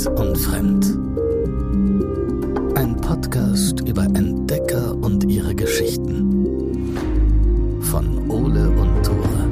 Wild und Fremd. Ein Podcast über Entdecker und ihre Geschichten. Von Ole und Tore.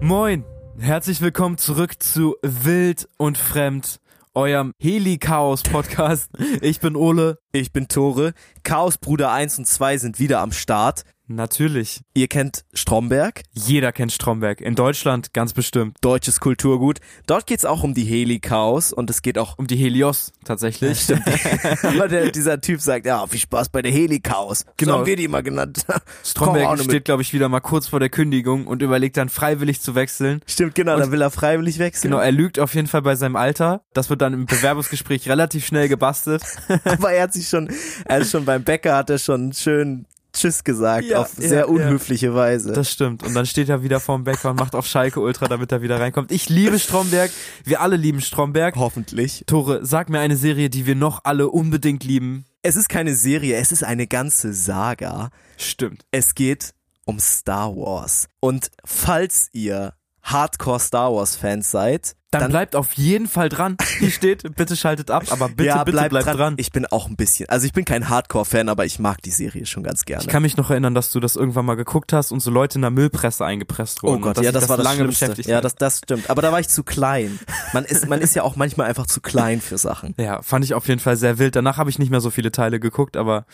Moin, herzlich willkommen zurück zu Wild und Fremd, eurem Heli-Chaos-Podcast. Ich bin Ole. Ich bin Tore. Chaosbruder 1 und 2 sind wieder am Start. Natürlich. Ihr kennt Stromberg, Jeder kennt Stromberg. In Deutschland ganz bestimmt. deutsches Kulturgut. Dort geht's auch um die Heli-Chaos und es geht auch Um die Helios tatsächlich. Stimmt. Aber der, dieser Typ sagt, ja, viel Spaß bei der Heli-Chaos. Genau. So haben wir die immer genannt. Stromberg steht, glaube ich, wieder mal kurz vor der Kündigung und überlegt dann freiwillig zu wechseln. Stimmt, genau, Und- da will er freiwillig wechseln. Genau, er lügt auf jeden Fall bei seinem Alter. Das wird dann im Bewerbungsgespräch relativ schnell gebastelt. Aber er hat sich schon, er ist schon beim Bäcker, hat er schon schön Tschüss gesagt, Ja, auf ja, sehr ja. unhöfliche Weise. Das stimmt. Und dann steht er wieder vorm Bäcker und macht auf Schalke Ultra, damit er wieder reinkommt. Ich liebe Stromberg. Wir alle lieben Stromberg. Hoffentlich. Tore, sag mir eine Serie, die wir noch alle unbedingt lieben. Es ist keine Serie, es ist eine ganze Saga. Stimmt. Es geht um Star Wars. Und falls ihr Hardcore Star Wars Fans seid, Dann, bleibt auf jeden Fall dran. Hier steht, bitte schaltet ab, aber bitte, ja, bitte bleibt, bleibt dran. dran. Ich bin auch ein bisschen, also ich bin kein Hardcore-Fan, aber ich mag die Serie schon ganz gerne. Ich kann mich noch erinnern, dass du das irgendwann mal geguckt hast und so Leute in der Müllpresse eingepresst wurden. Oh Gott, ja, dich das, war das lange Schlimmste. beschäftigt Ja, das, das stimmt. Aber da war ich zu klein. Man ist, man ist ja auch manchmal einfach zu klein für Sachen. ja, fand ich auf jeden Fall sehr wild. Danach habe ich nicht mehr so viele Teile geguckt, aber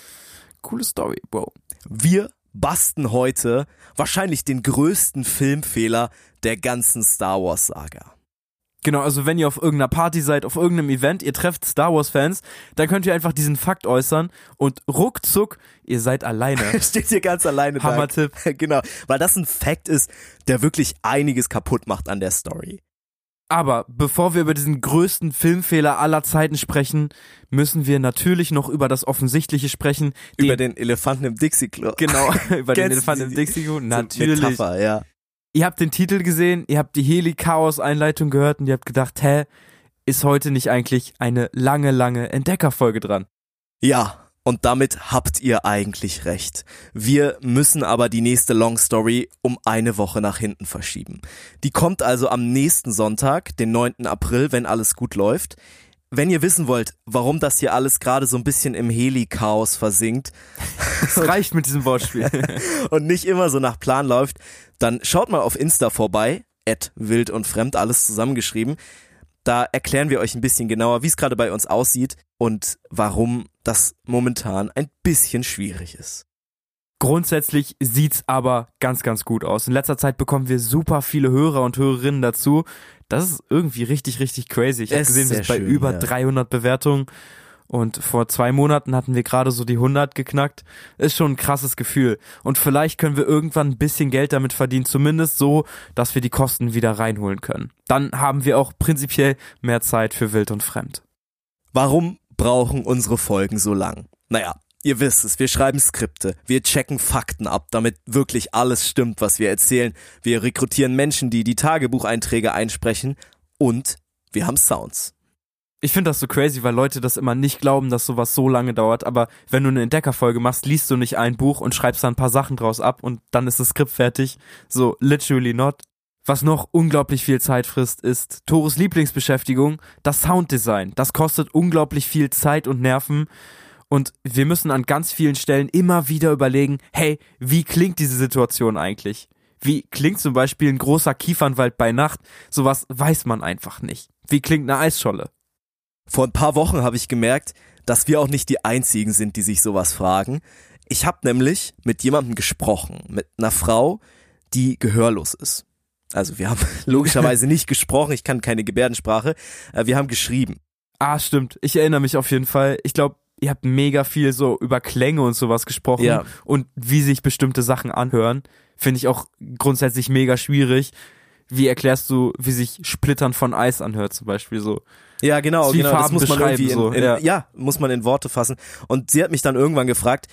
coole Story. Wow. Wir basten heute wahrscheinlich den größten Filmfehler der ganzen Star Wars Saga. Genau, also wenn ihr auf irgendeiner Party seid, auf irgendeinem Event, ihr trefft Star Wars Fans, dann könnt ihr einfach diesen Fakt äußern und ruckzuck, ihr seid alleine. Steht hier ganz alleine da. Hammertipp. Genau, weil das ein Fact ist, der wirklich einiges kaputt macht an der Story. Aber bevor wir über diesen größten Filmfehler aller Zeiten sprechen, müssen wir natürlich noch über das Offensichtliche sprechen. Den, Über den Elefanten im Dixie-Klo. genau, über den Elefanten im die- Dixie. So Natürlich. Metapher, ja. Ihr habt den Titel gesehen, ihr habt die Heli-Chaos-Einleitung gehört und ihr habt gedacht, hä, ist heute nicht eigentlich eine lange, lange Entdeckerfolge dran? Ja, und damit habt ihr eigentlich recht. Wir müssen aber die nächste Long Story um eine Woche nach hinten verschieben. Die kommt also am nächsten Sonntag, den 9. April, wenn alles gut läuft. Wenn ihr wissen wollt, warum das hier alles gerade so ein bisschen im Heli-Chaos versinkt Es reicht mit diesem Wortspiel. und nicht immer so nach Plan läuft, dann schaut mal auf Insta vorbei, at wild und fremd, alles zusammengeschrieben. Da erklären wir euch ein bisschen genauer, wie es gerade bei uns aussieht und warum das momentan ein bisschen schwierig ist. Grundsätzlich sieht's aber ganz, ganz gut aus. In letzter Zeit bekommen wir super viele Hörer und Hörerinnen dazu. Das ist irgendwie richtig, richtig crazy. Ich habe gesehen, wir sind bei schön, über ja. 300 Bewertungen und vor zwei Monaten hatten wir gerade so die 100 geknackt. Ist schon ein krasses Gefühl. Und vielleicht können wir irgendwann ein bisschen Geld damit verdienen, zumindest so, dass wir die Kosten wieder reinholen können. Dann haben wir auch prinzipiell mehr Zeit für Wild und Fremd. Warum brauchen unsere Folgen so lang? Naja, ihr wisst es, wir schreiben Skripte, wir checken Fakten ab, damit wirklich alles stimmt, was wir erzählen. Wir rekrutieren Menschen, die die Tagebucheinträge einsprechen und wir haben Sounds. Ich finde das so crazy, weil Leute das immer nicht glauben, dass sowas so lange dauert. Aber wenn du eine Entdeckerfolge machst, liest du nicht ein Buch und schreibst da ein paar Sachen draus ab und dann ist das Skript fertig. So, literally not. Was noch unglaublich viel Zeit frisst, ist Tores Lieblingsbeschäftigung, das Sounddesign. Das kostet unglaublich viel Zeit und Nerven. Und wir müssen an ganz vielen Stellen immer wieder überlegen, hey, wie klingt diese Situation eigentlich? Wie klingt zum Beispiel ein großer Kiefernwald bei Nacht? Sowas weiß man einfach nicht. Wie klingt eine Eisscholle? Vor ein paar Wochen habe ich gemerkt, dass wir auch nicht die einzigen sind, die sich sowas fragen. Ich habe nämlich mit jemandem gesprochen, mit einer Frau, die gehörlos ist. Also wir haben logischerweise nicht gesprochen, ich kann keine Gebärdensprache, äh, wir haben geschrieben. Ah, stimmt. Ich erinnere mich auf jeden Fall. Ich glaube, ihr habt mega viel so über Klänge und sowas gesprochen Ja. und wie sich bestimmte Sachen anhören. Finde ich auch grundsätzlich mega schwierig. Wie erklärst du, wie sich Splittern von Eis anhört zum Beispiel so? Ja, genau, genau. Das Farben muss man irgendwie in, so, in, ja. ja. muss man in Worte fassen. Und sie hat mich dann irgendwann gefragt,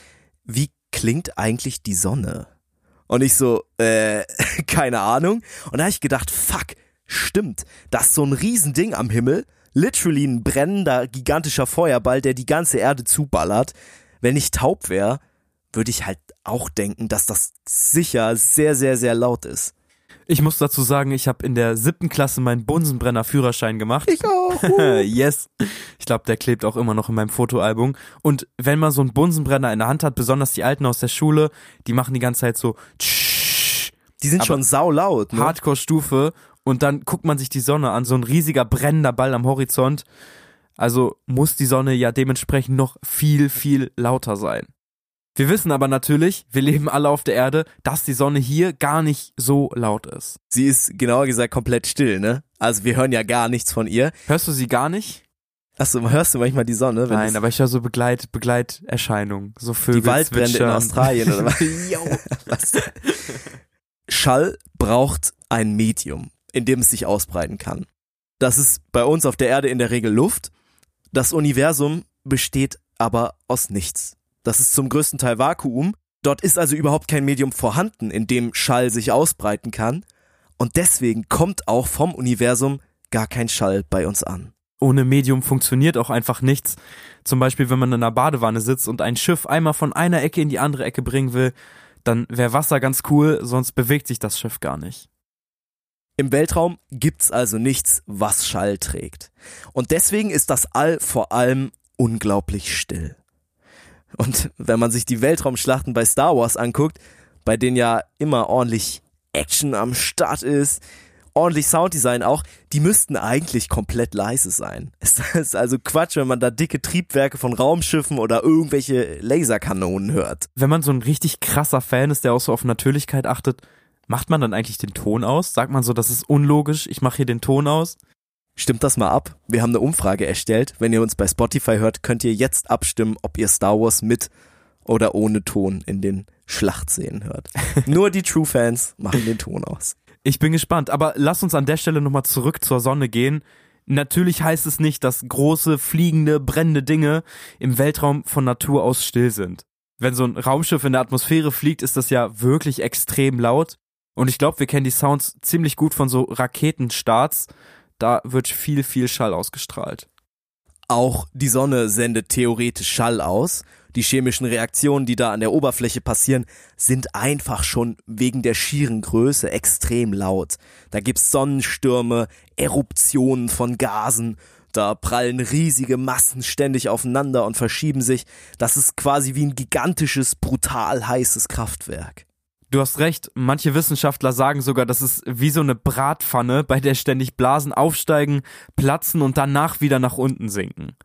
wie klingt eigentlich die Sonne? Und ich so, äh, keine Ahnung. Und da habe ich gedacht, fuck, stimmt, das ist so ein Riesending am Himmel, literally ein brennender, gigantischer Feuerball, der die ganze Erde zuballert. Wenn ich taub wäre, würde ich halt auch denken, dass das sicher sehr, sehr, sehr laut ist. Ich muss dazu sagen, ich habe in der siebten Klasse meinen Bunsenbrenner Führerschein gemacht. Ich auch. yes. Ich glaube, der klebt auch immer noch in meinem Fotoalbum. Und wenn man so einen Bunsenbrenner in der Hand hat, besonders die Alten aus der Schule, die machen die ganze Zeit so Die sind schon saulaut. Ne? Hardcore-Stufe und dann guckt man sich die Sonne an, so ein riesiger brennender Ball am Horizont. Also muss die Sonne ja dementsprechend noch viel, viel lauter sein. Wir wissen aber natürlich, wir leben alle auf der Erde, dass die Sonne hier gar nicht so laut ist. Sie ist genauer gesagt komplett still, ne? Also wir hören ja gar nichts von ihr. Hörst du sie gar nicht? Achso, hörst du manchmal die Sonne? Wenn Nein, aber ich höre so Begleit, Begleiterscheinungen, so Vögel die Waldbrände in. Australien oder was? Was? Schall braucht ein Medium, in dem es sich ausbreiten kann. Das ist bei uns auf der Erde in der Regel Luft. Das Universum besteht aber aus nichts. Das ist zum größten Teil Vakuum. Dort ist also überhaupt kein Medium vorhanden, in dem Schall sich ausbreiten kann. Und deswegen kommt auch vom Universum gar kein Schall bei uns an. Ohne Medium funktioniert auch einfach nichts. Zum Beispiel, wenn man in einer Badewanne sitzt und ein Schiff einmal von einer Ecke in die andere Ecke bringen will, dann wäre Wasser ganz cool, sonst bewegt sich das Schiff gar nicht. Im Weltraum gibt's also nichts, was Schall trägt. Und deswegen ist das All vor allem unglaublich still. Und wenn man sich die Weltraumschlachten bei Star Wars anguckt, bei denen ja immer ordentlich Action am Start ist, ordentlich Sounddesign auch, die müssten eigentlich komplett leise sein. Es ist also Quatsch, wenn man da dicke Triebwerke von Raumschiffen oder irgendwelche Laserkanonen hört. Wenn man so ein richtig krasser Fan ist, der auch so auf Natürlichkeit achtet, macht man dann eigentlich den Ton aus? Sagt man so, das ist unlogisch, ich mache hier den Ton aus? Stimmt das mal ab? Wir haben eine Umfrage erstellt. Wenn ihr uns bei Spotify hört, könnt ihr jetzt abstimmen, ob ihr Star Wars mit oder ohne Ton in den Schlachtszenen hört. Nur die True Fans machen den Ton aus. Ich bin gespannt, aber lass uns an der Stelle nochmal zurück zur Sonne gehen. Natürlich heißt es nicht, dass große, fliegende, brennende Dinge im Weltraum von Natur aus still sind. Wenn so ein Raumschiff in der Atmosphäre fliegt, ist das ja wirklich extrem laut. Und ich glaube, wir kennen die Sounds ziemlich gut von so Raketenstarts. Da wird viel, viel Schall ausgestrahlt. Auch die Sonne sendet theoretisch Schall aus. Die chemischen Reaktionen, die da an der Oberfläche passieren, sind einfach schon wegen der schieren Größe extrem laut. Da gibt's Sonnenstürme, Eruptionen von Gasen, da prallen riesige Massen ständig aufeinander und verschieben sich. Das ist quasi wie ein gigantisches, brutal heißes Kraftwerk. Du hast recht, manche Wissenschaftler sagen sogar, das ist wie so eine Bratpfanne, bei der ständig Blasen aufsteigen, platzen und danach wieder nach unten sinken.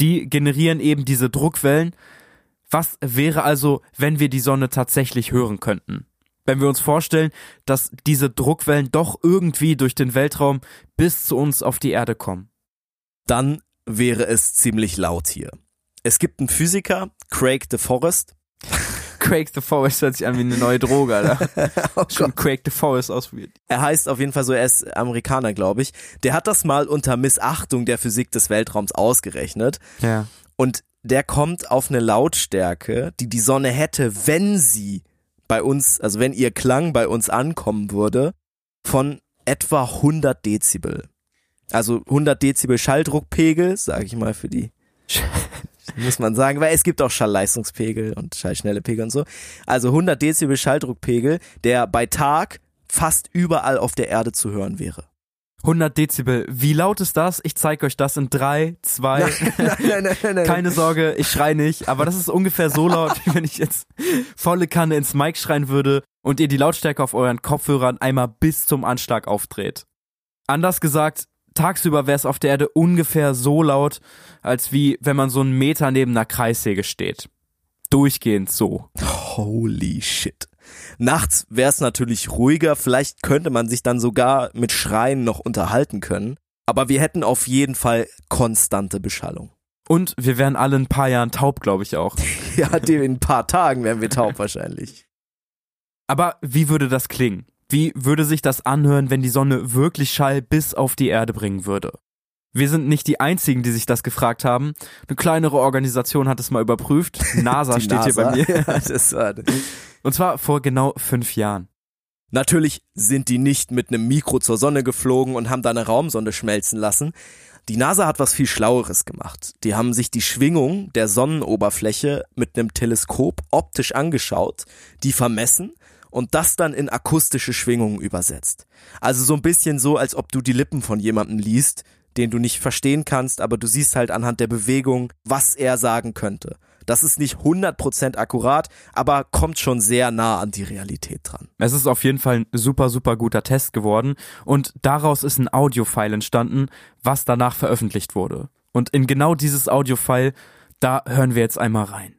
Die generieren eben diese Druckwellen. Was wäre also, wenn wir die Sonne tatsächlich hören könnten? Wenn wir uns vorstellen, dass diese Druckwellen doch irgendwie durch den Weltraum bis zu uns auf die Erde kommen. Dann wäre es ziemlich laut hier. Es gibt einen Physiker, Craig DeForest, Quake the Forest hört sich an wie eine neue Droge, Alter. Schon Quake the Forest ausprobiert. Er heißt auf jeden Fall so, er ist Amerikaner, glaube ich. Der hat das mal unter Missachtung der Physik des Weltraums ausgerechnet. Ja. Und der kommt auf eine Lautstärke, die die Sonne hätte, wenn sie bei uns, also wenn ihr Klang bei uns ankommen würde, von etwa 100 Dezibel. Also 100 Dezibel Schalldruckpegel, sage ich mal für die muss man sagen, weil es gibt auch Schallleistungspegel und Schallschnelle Pegel und so. Also 100 Dezibel Schalldruckpegel, der bei Tag fast überall auf der Erde zu hören wäre. 100 Dezibel. Wie laut ist das? Ich zeige euch das in drei, zwei. nein, nein, nein, nein. Keine Sorge, ich schrei nicht, aber das ist ungefähr so laut, wie wenn ich jetzt volle Kanne ins Mic schreien würde und ihr die Lautstärke auf euren Kopfhörern einmal bis zum Anschlag aufdreht. Anders gesagt, tagsüber wäre es auf der Erde ungefähr so laut, als wie wenn man so einen Meter neben einer Kreissäge steht. Durchgehend so. Holy shit. Nachts wäre es natürlich ruhiger, vielleicht könnte man sich dann sogar mit Schreien noch unterhalten können, aber wir hätten auf jeden Fall konstante Beschallung. Und wir wären alle in ein paar Jahren taub, glaube ich auch. Ja, in ein paar Tagen wären wir taub wahrscheinlich. Aber wie würde das klingen? Wie würde sich das anhören, wenn die Sonne wirklich Schall bis auf die Erde bringen würde? Wir sind nicht die einzigen, die sich das gefragt haben. Eine kleinere Organisation hat es mal überprüft. NASA steht hier bei NASA. mir. Und zwar vor genau fünf Jahren. Natürlich sind die nicht mit einem Mikro zur Sonne geflogen und haben da eine Raumsonde schmelzen lassen. Die NASA hat was viel Schlaueres gemacht. Die haben sich die Schwingung der Sonnenoberfläche mit einem Teleskop optisch angeschaut, die vermessen und das dann in akustische Schwingungen übersetzt. Also so ein bisschen so, als ob du die Lippen von jemandem liest, den du nicht verstehen kannst, aber du siehst halt anhand der Bewegung, was er sagen könnte. Das ist nicht 100% akkurat, aber kommt schon sehr nah an die Realität dran. Es ist auf jeden Fall ein super, super guter Test geworden und daraus ist ein Audiofile entstanden, was danach veröffentlicht wurde. Und in genau dieses Audiofile, da hören wir jetzt einmal rein.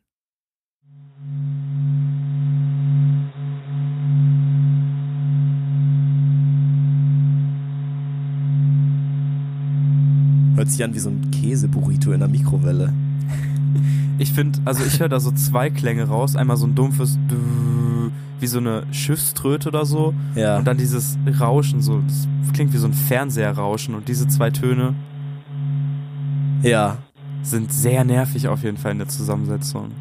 Hört sich an wie so ein Käseburrito in der Mikrowelle. Ich finde, also ich höre da so zwei Klänge raus. Einmal so ein dumpfes Dü, wie so eine Schiffströte oder so. Ja. Und dann dieses Rauschen, so, das klingt wie so ein Fernseherrauschen. Und diese zwei Töne Ja. sind sehr nervig auf jeden Fall in der Zusammensetzung.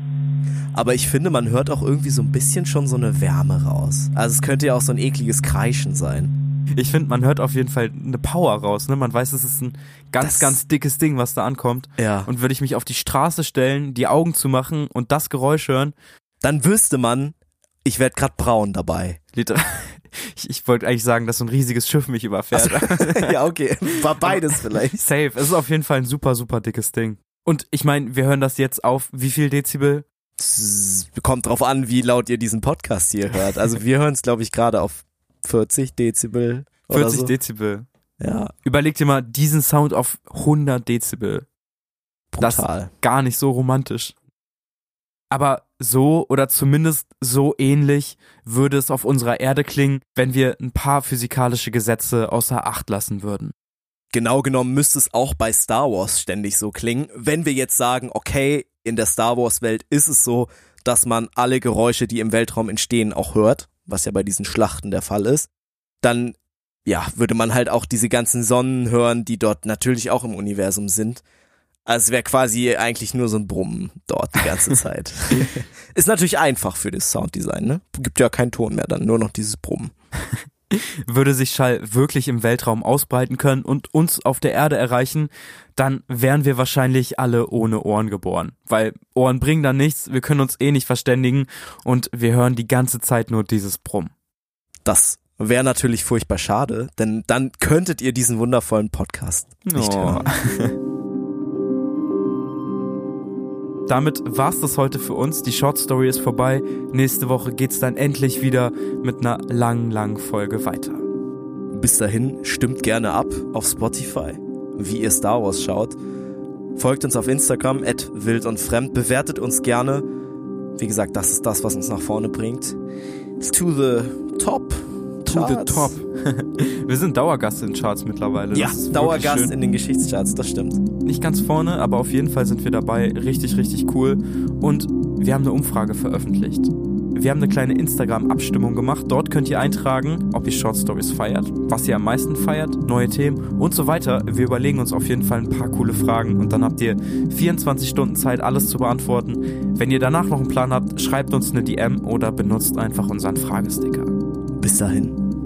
Aber ich finde, man hört auch irgendwie so ein bisschen schon so eine Wärme raus. Also es könnte ja auch so ein ekliges Kreischen sein. Ich finde, man hört auf jeden Fall eine Power raus. Ne? Man weiß, es ist ein ganz, Das- ganz dickes Ding, was da ankommt. Ja. Und würde ich mich auf die Straße stellen, die Augen zu machen und das Geräusch hören, Dann wüsste man, ich werde grad braun dabei. liter- ich, ich wollte eigentlich sagen, dass so ein riesiges Schiff mich überfährt. ja, okay. War beides vielleicht. Safe. Es ist auf jeden Fall ein super, super dickes Ding. Und ich meine, wir hören das jetzt auf wie viel Dezibel? Kommt drauf an, wie laut ihr diesen Podcast hier hört. Also wir hören es, glaube ich, gerade auf 40 Dezibel. Oder 40 so. Dezibel. Ja, Überleg dir mal diesen Sound auf 100 Dezibel. Das- brutal. Gar nicht so romantisch. Aber so oder zumindest so ähnlich würde es auf unserer Erde klingen, wenn wir ein paar physikalische Gesetze außer Acht lassen würden. Genau genommen müsste es auch bei Star Wars ständig so klingen. Wenn wir jetzt sagen, okay, in der Star Wars Welt ist es so, dass man alle Geräusche, die im Weltraum entstehen, auch hört, was ja bei diesen Schlachten der Fall ist, dann ja, würde man halt auch diese ganzen Sonnen hören, die dort natürlich auch im Universum sind. Also es wäre quasi eigentlich nur so ein Brummen dort die ganze Zeit. ist natürlich einfach für das Sounddesign, ne? Gibt ja keinen Ton mehr, dann nur noch dieses Brummen. Würde sich Schall wirklich im Weltraum ausbreiten können und uns auf der Erde erreichen, dann wären wir wahrscheinlich alle ohne Ohren geboren. Weil Ohren bringen dann nichts, wir können uns eh nicht verständigen und wir hören die ganze Zeit nur dieses Brummen. Das wäre natürlich furchtbar schade, denn dann könntet ihr diesen wundervollen Podcast nicht Oh. hören. Damit war's das heute für uns. Die Short Story ist vorbei. Nächste Woche geht's dann endlich wieder mit einer langen, langen Folge weiter. Bis dahin stimmt gerne ab auf Spotify, wie ihr Star Wars schaut. Folgt uns auf Instagram, at wild und fremd. Bewertet uns gerne. Wie gesagt, das ist das, was uns nach vorne bringt. To the top. To the top. Wir sind Dauergast in Charts mittlerweile. Ja, Dauergast in den Geschichtscharts, das stimmt. Nicht ganz vorne, aber auf jeden Fall sind wir dabei. Richtig, richtig cool. Und wir haben eine Umfrage veröffentlicht. Wir haben eine kleine Instagram-Abstimmung gemacht. Dort könnt ihr eintragen, ob ihr Short Stories feiert, was ihr am meisten feiert, neue Themen und so weiter. Wir überlegen uns auf jeden Fall ein paar coole Fragen und dann habt ihr 24 Stunden Zeit, alles zu beantworten. Wenn ihr danach noch einen Plan habt, schreibt uns eine DM oder benutzt einfach unseren Fragesticker. Bis dahin,